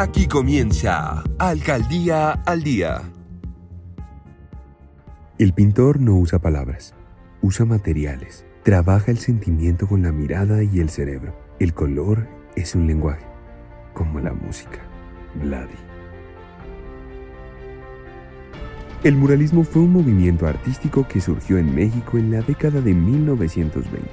Aquí comienza Alcaldía al Día. El pintor no usa palabras, usa materiales. Trabaja el sentimiento con la mirada y el cerebro. El color es un lenguaje, como la música. Vladi. El muralismo fue un movimiento artístico que surgió en México en la década de 1920,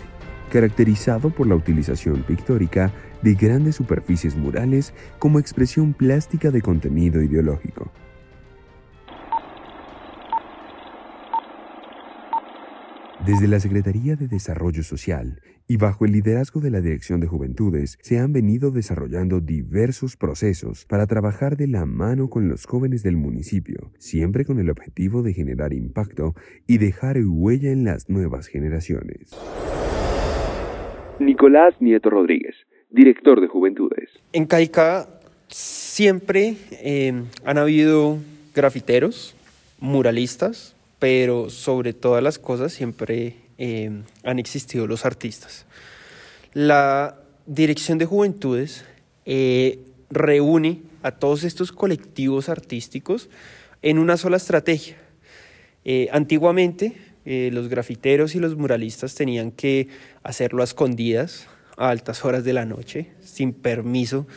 caracterizado por la utilización pictórica de grandes superficies murales como expresión plástica de contenido ideológico. Desde la Secretaría de Desarrollo Social y bajo el liderazgo de la Dirección de Juventudes se han venido desarrollando diversos procesos para trabajar de la mano con los jóvenes del municipio, siempre con el objetivo de generar impacto y dejar huella en las nuevas generaciones. Nicolás Nieto Rodríguez, director de Juventudes. En Caica siempre eh, han habido grafiteros, muralistas, pero sobre todas las cosas siempre eh, han existido los artistas. La Dirección de Juventudes eh, reúne a todos estos colectivos artísticos en una sola estrategia. Antiguamente, los grafiteros y los muralistas tenían que hacerlo a escondidas, a altas horas de la noche, sin permiso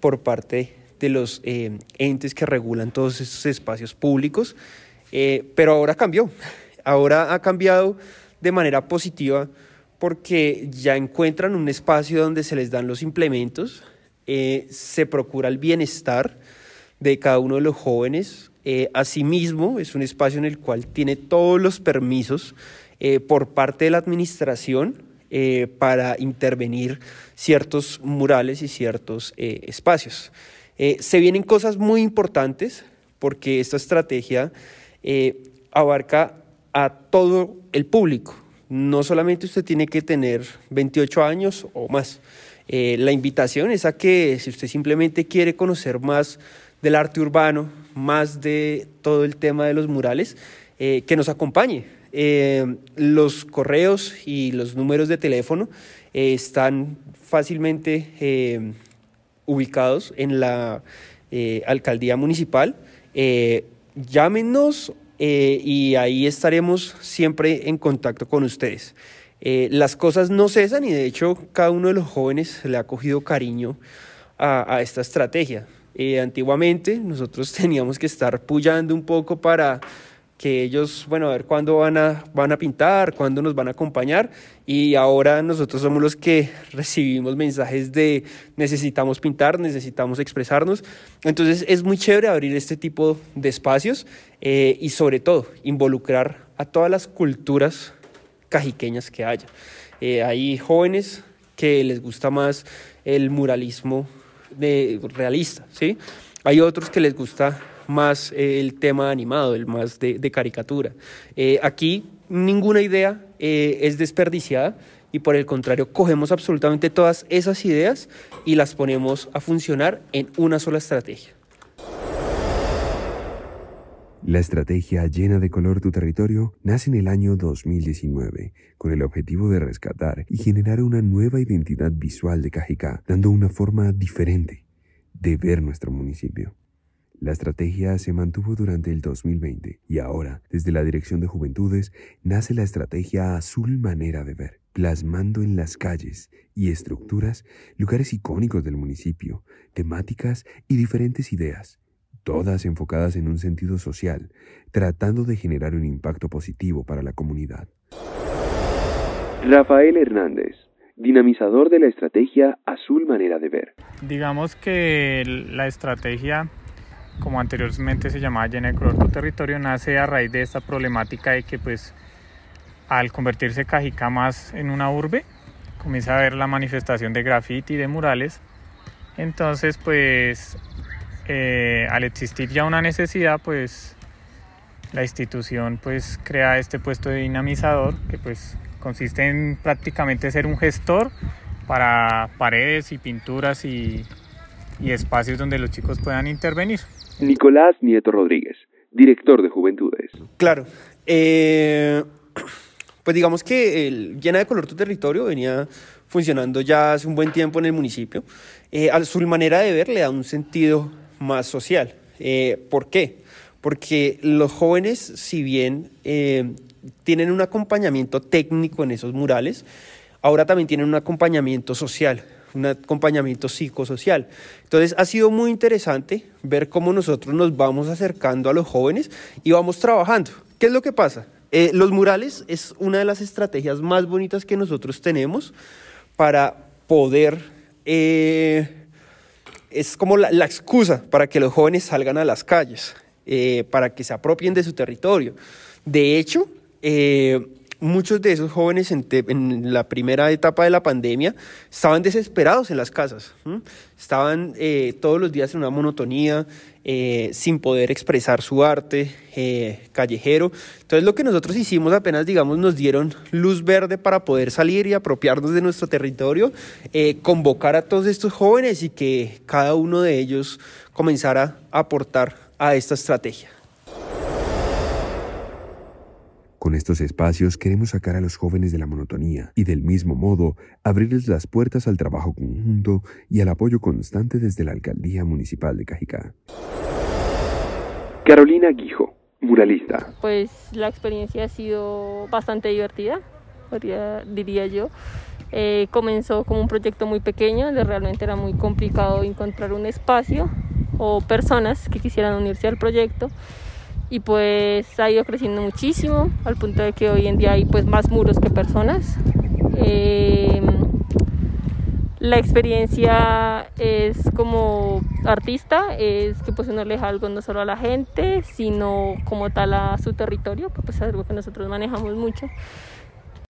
por parte de los entes que regulan todos estos espacios públicos. Eh, pero ahora cambió, ahora ha cambiado de manera positiva porque ya encuentran un espacio donde se les dan los implementos, eh, se procura el bienestar de cada uno de los jóvenes. Eh, asimismo, es un espacio en el cual tiene todos los permisos por parte de la administración para intervenir ciertos murales y ciertos espacios. se vienen cosas muy importantes porque esta estrategia eh, abarca a todo el público. No solamente usted tiene que tener 28 años o más. Eh, la invitación es a que si usted simplemente quiere conocer más del arte urbano, más de todo el tema de los murales, eh, que nos acompañe. Los correos y los números de teléfono están fácilmente ubicados en la alcaldía municipal llámenos eh, y ahí estaremos siempre en contacto con ustedes. Eh, las cosas no cesan y de hecho cada uno de los jóvenes le ha cogido cariño a, esta estrategia. Eh, antiguamente nosotros teníamos que estar pullando un poco para que ellos, bueno, a ver cuándo van a, van a pintar, cuándo nos van a acompañar y ahora nosotros somos los que recibimos mensajes de necesitamos pintar, necesitamos expresarnos. Entonces es muy chévere abrir este tipo de espacios eh, y sobre todo involucrar a todas las culturas cajiqueñas que haya. Eh, hay jóvenes que les gusta más el muralismo de, realista, ¿sí? Hay otros que les gusta más eh, el tema animado, el más de, caricatura. Eh, aquí ninguna idea eh, es desperdiciada y por el contrario cogemos absolutamente todas esas ideas y las ponemos a funcionar en una sola estrategia. La estrategia llena de color tu territorio nace en el año 2019 con el objetivo de rescatar y generar una nueva identidad visual de Cajicá, dando una forma diferente de ver nuestro municipio. La estrategia se mantuvo durante el 2020 y ahora, desde la Dirección de Juventudes, nace la estrategia Azul Manera de Ver, plasmando en las calles y estructuras lugares icónicos del municipio, temáticas y diferentes ideas, todas enfocadas en un sentido social, tratando de generar un impacto positivo para la comunidad. Rafael Hernández, dinamizador de la estrategia Azul Manera de Ver. Digamos que la estrategia como anteriormente se llamaba Llena de Color Tu Territorio, nace a raíz de esta problemática de que pues al convertirse Cajicá más en una urbe, comienza a haber la manifestación de graffiti y de murales. Entonces pues eh, al existir ya una necesidad pues la institución pues crea este puesto de dinamizador que pues consiste en prácticamente ser un gestor para paredes y pinturas y, y espacios donde los chicos puedan intervenir. Nicolás Nieto Rodríguez, director de Juventudes. Claro. Eh, pues digamos que el Llena de Color Tu Territorio venía funcionando ya hace un buen tiempo en el municipio, eh, a su manera de ver le da un sentido más social. Eh, ¿Por qué? Porque los jóvenes, si bien tienen un acompañamiento técnico en esos murales, ahora también tienen un acompañamiento social, un acompañamiento psicosocial. Entonces ha sido muy interesante ver cómo nosotros nos vamos acercando a los jóvenes y vamos trabajando. ¿Qué es lo que pasa? Eh, los murales es una de las estrategias más bonitas que nosotros tenemos para poder, eh, es como la, excusa para que los jóvenes salgan a las calles, eh, para que se apropien de su territorio. De hecho, muchos de esos jóvenes en, la primera etapa de la pandemia estaban desesperados en las casas, estaban todos los días en una monotonía, eh, sin poder expresar su arte eh, callejero. Entonces lo que nosotros hicimos apenas, digamos, nos dieron luz verde para poder salir y apropiarnos de nuestro territorio, eh, convocar a todos estos jóvenes y que cada uno de ellos comenzara a aportar a esta estrategia. Con estos espacios queremos sacar a los jóvenes de la monotonía y del mismo modo abrirles las puertas al trabajo conjunto y al apoyo constante desde la Alcaldía Municipal de Cajicá. Carolina Guijo, muralista. Pues la experiencia ha sido bastante divertida, diría yo. Eh, comenzó como un proyecto muy pequeño, donde realmente era muy complicado encontrar un espacio o personas que quisieran unirse al proyecto y pues ha ido creciendo muchísimo al punto de que hoy en día hay pues más muros que personas. Em, la experiencia es como artista, es que pues uno le deja algo no solo a la gente, sino como tal a su territorio, que pues es algo que nosotros manejamos mucho.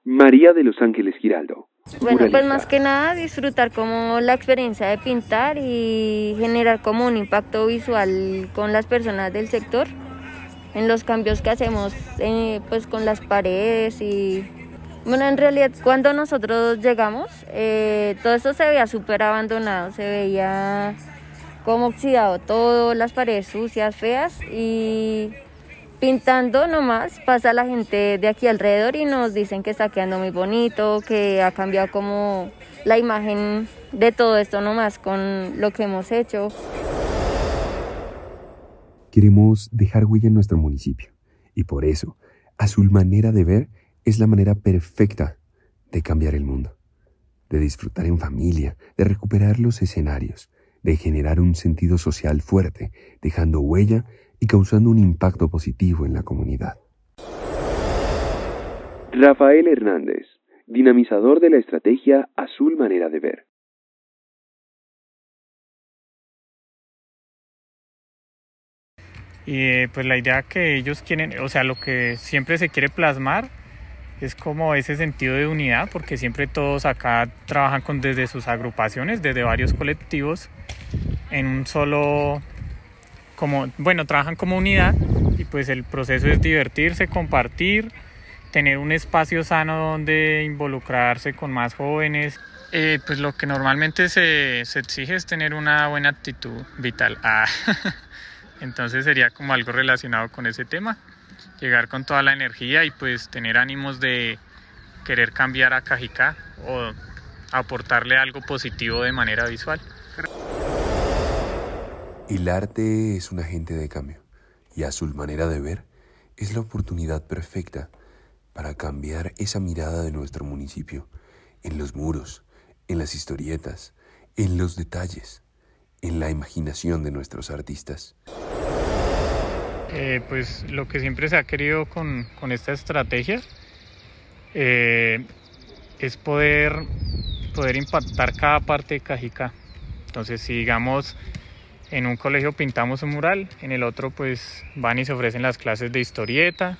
María de Los Ángeles Giraldo. Bueno, pues más que nada disfrutar como la experiencia de pintar y generar como un impacto visual con las personas del sector en los cambios que hacemos eh, pues con las paredes y bueno en realidad cuando nosotros llegamos eh, todo esto se veía súper abandonado se veía como oxidado todo las paredes sucias feas y pintando nomás pasa la gente de aquí alrededor y nos dicen que está quedando muy bonito que ha cambiado como la imagen de todo esto nomás con lo que hemos hecho Queremos dejar huella en nuestro municipio y por eso, Azul Manera de Ver es la manera perfecta de cambiar el mundo, de disfrutar en familia, de recuperar los escenarios, de generar un sentido social fuerte, dejando huella y causando un impacto positivo en la comunidad. Rafael Hernández, dinamizador de la estrategia Azul Manera de Ver. Y pues la idea que ellos quieren, o sea, lo que siempre se quiere plasmar es como ese sentido de unidad, porque siempre todos acá trabajan con, desde sus agrupaciones, desde varios colectivos, en un solo, como, bueno, trabajan como unidad y pues el proceso es divertirse, compartir, tener un espacio sano donde involucrarse con más jóvenes. Eh, pues lo que normalmente se, se, exige es tener una buena actitud vital. Ah. Entonces sería como algo relacionado con ese tema, llegar con toda la energía y pues tener ánimos de querer cambiar a Cajicá o aportarle algo positivo de manera visual. El arte es un agente de cambio y a su manera de ver es la oportunidad perfecta para cambiar esa mirada de nuestro municipio en los muros, en las historietas, en los detalles en la imaginación de nuestros artistas? Eh, pues lo que siempre se ha querido con, esta estrategia eh, es poder, poder impactar cada parte de Cajica. Entonces, si digamos en un colegio pintamos un mural, en el otro pues van y se ofrecen las clases de historieta,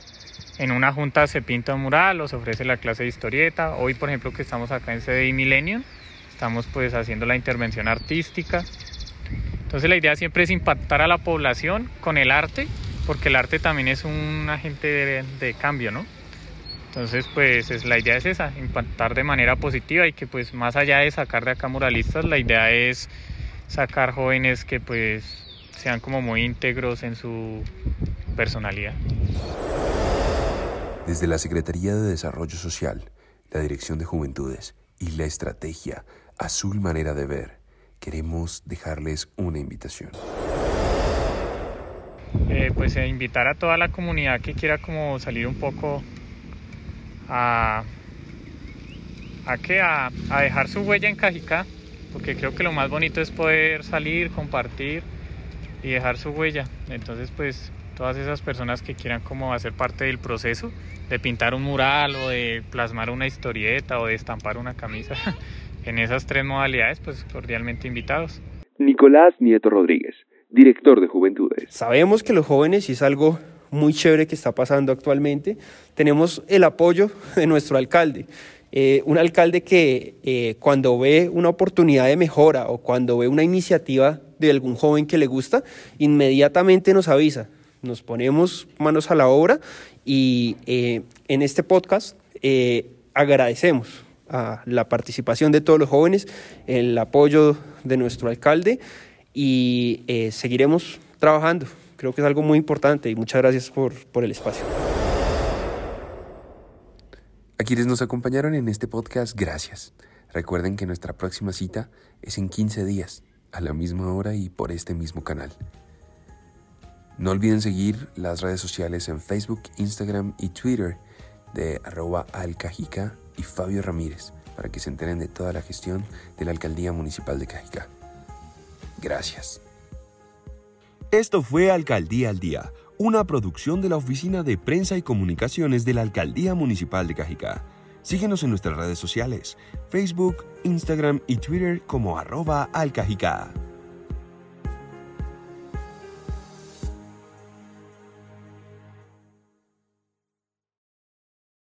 en una junta se pinta un mural o se ofrece la clase de historieta. Hoy, por ejemplo, que estamos acá en CDI Millennium, estamos pues haciendo la intervención artística. Entonces la idea siempre es impactar a la población con el arte, porque el arte también es un agente de, cambio, ¿no? Entonces, pues es, la idea es esa, impactar de manera positiva y que pues más allá de sacar de acá muralistas, la idea es sacar jóvenes que pues sean como muy íntegros en su personalidad. Desde la Secretaría de Desarrollo Social, la Dirección de Juventudes y la estrategia Azul Manera de Ver, queremos dejarles una invitación. Eh, pues eh, invitar a toda la comunidad que quiera como salir un poco a, a, que a, a dejar su huella en Cajicá, porque creo que lo más bonito es poder salir, compartir y dejar su huella. Entonces pues todas esas personas que quieran como hacer parte del proceso de pintar un mural o de plasmar una historieta o de estampar una camisa, en esas tres modalidades pues cordialmente invitados. Nicolás Nieto Rodríguez, director de Juventudes. Sabemos que los jóvenes, y es algo muy chévere que está pasando actualmente, tenemos el apoyo de nuestro alcalde. Eh, un alcalde que eh, cuando ve una oportunidad de mejora o cuando ve una iniciativa de algún joven que le gusta, inmediatamente nos avisa. Nos ponemos manos a la obra y eh, en este podcast agradecemos a la participación de todos los jóvenes, el apoyo de nuestro alcalde y seguiremos trabajando. Creo que es algo muy importante y muchas gracias por, por el espacio. A quienes nos acompañaron en este podcast, gracias. Recuerden que nuestra próxima cita es en 15 días, a la misma hora y por este mismo canal. No olviden seguir las redes sociales en Facebook, Instagram y Twitter de arroba alcajica y Fabio Ramírez para que se enteren de toda la gestión de la Alcaldía Municipal de Cajicá. Gracias. Esto fue Alcaldía al Día una producción de la Oficina de Prensa y Comunicaciones de la Alcaldía Municipal de Cajicá. Síguenos en nuestras redes sociales, Facebook, Instagram y Twitter como arroba alcajicá.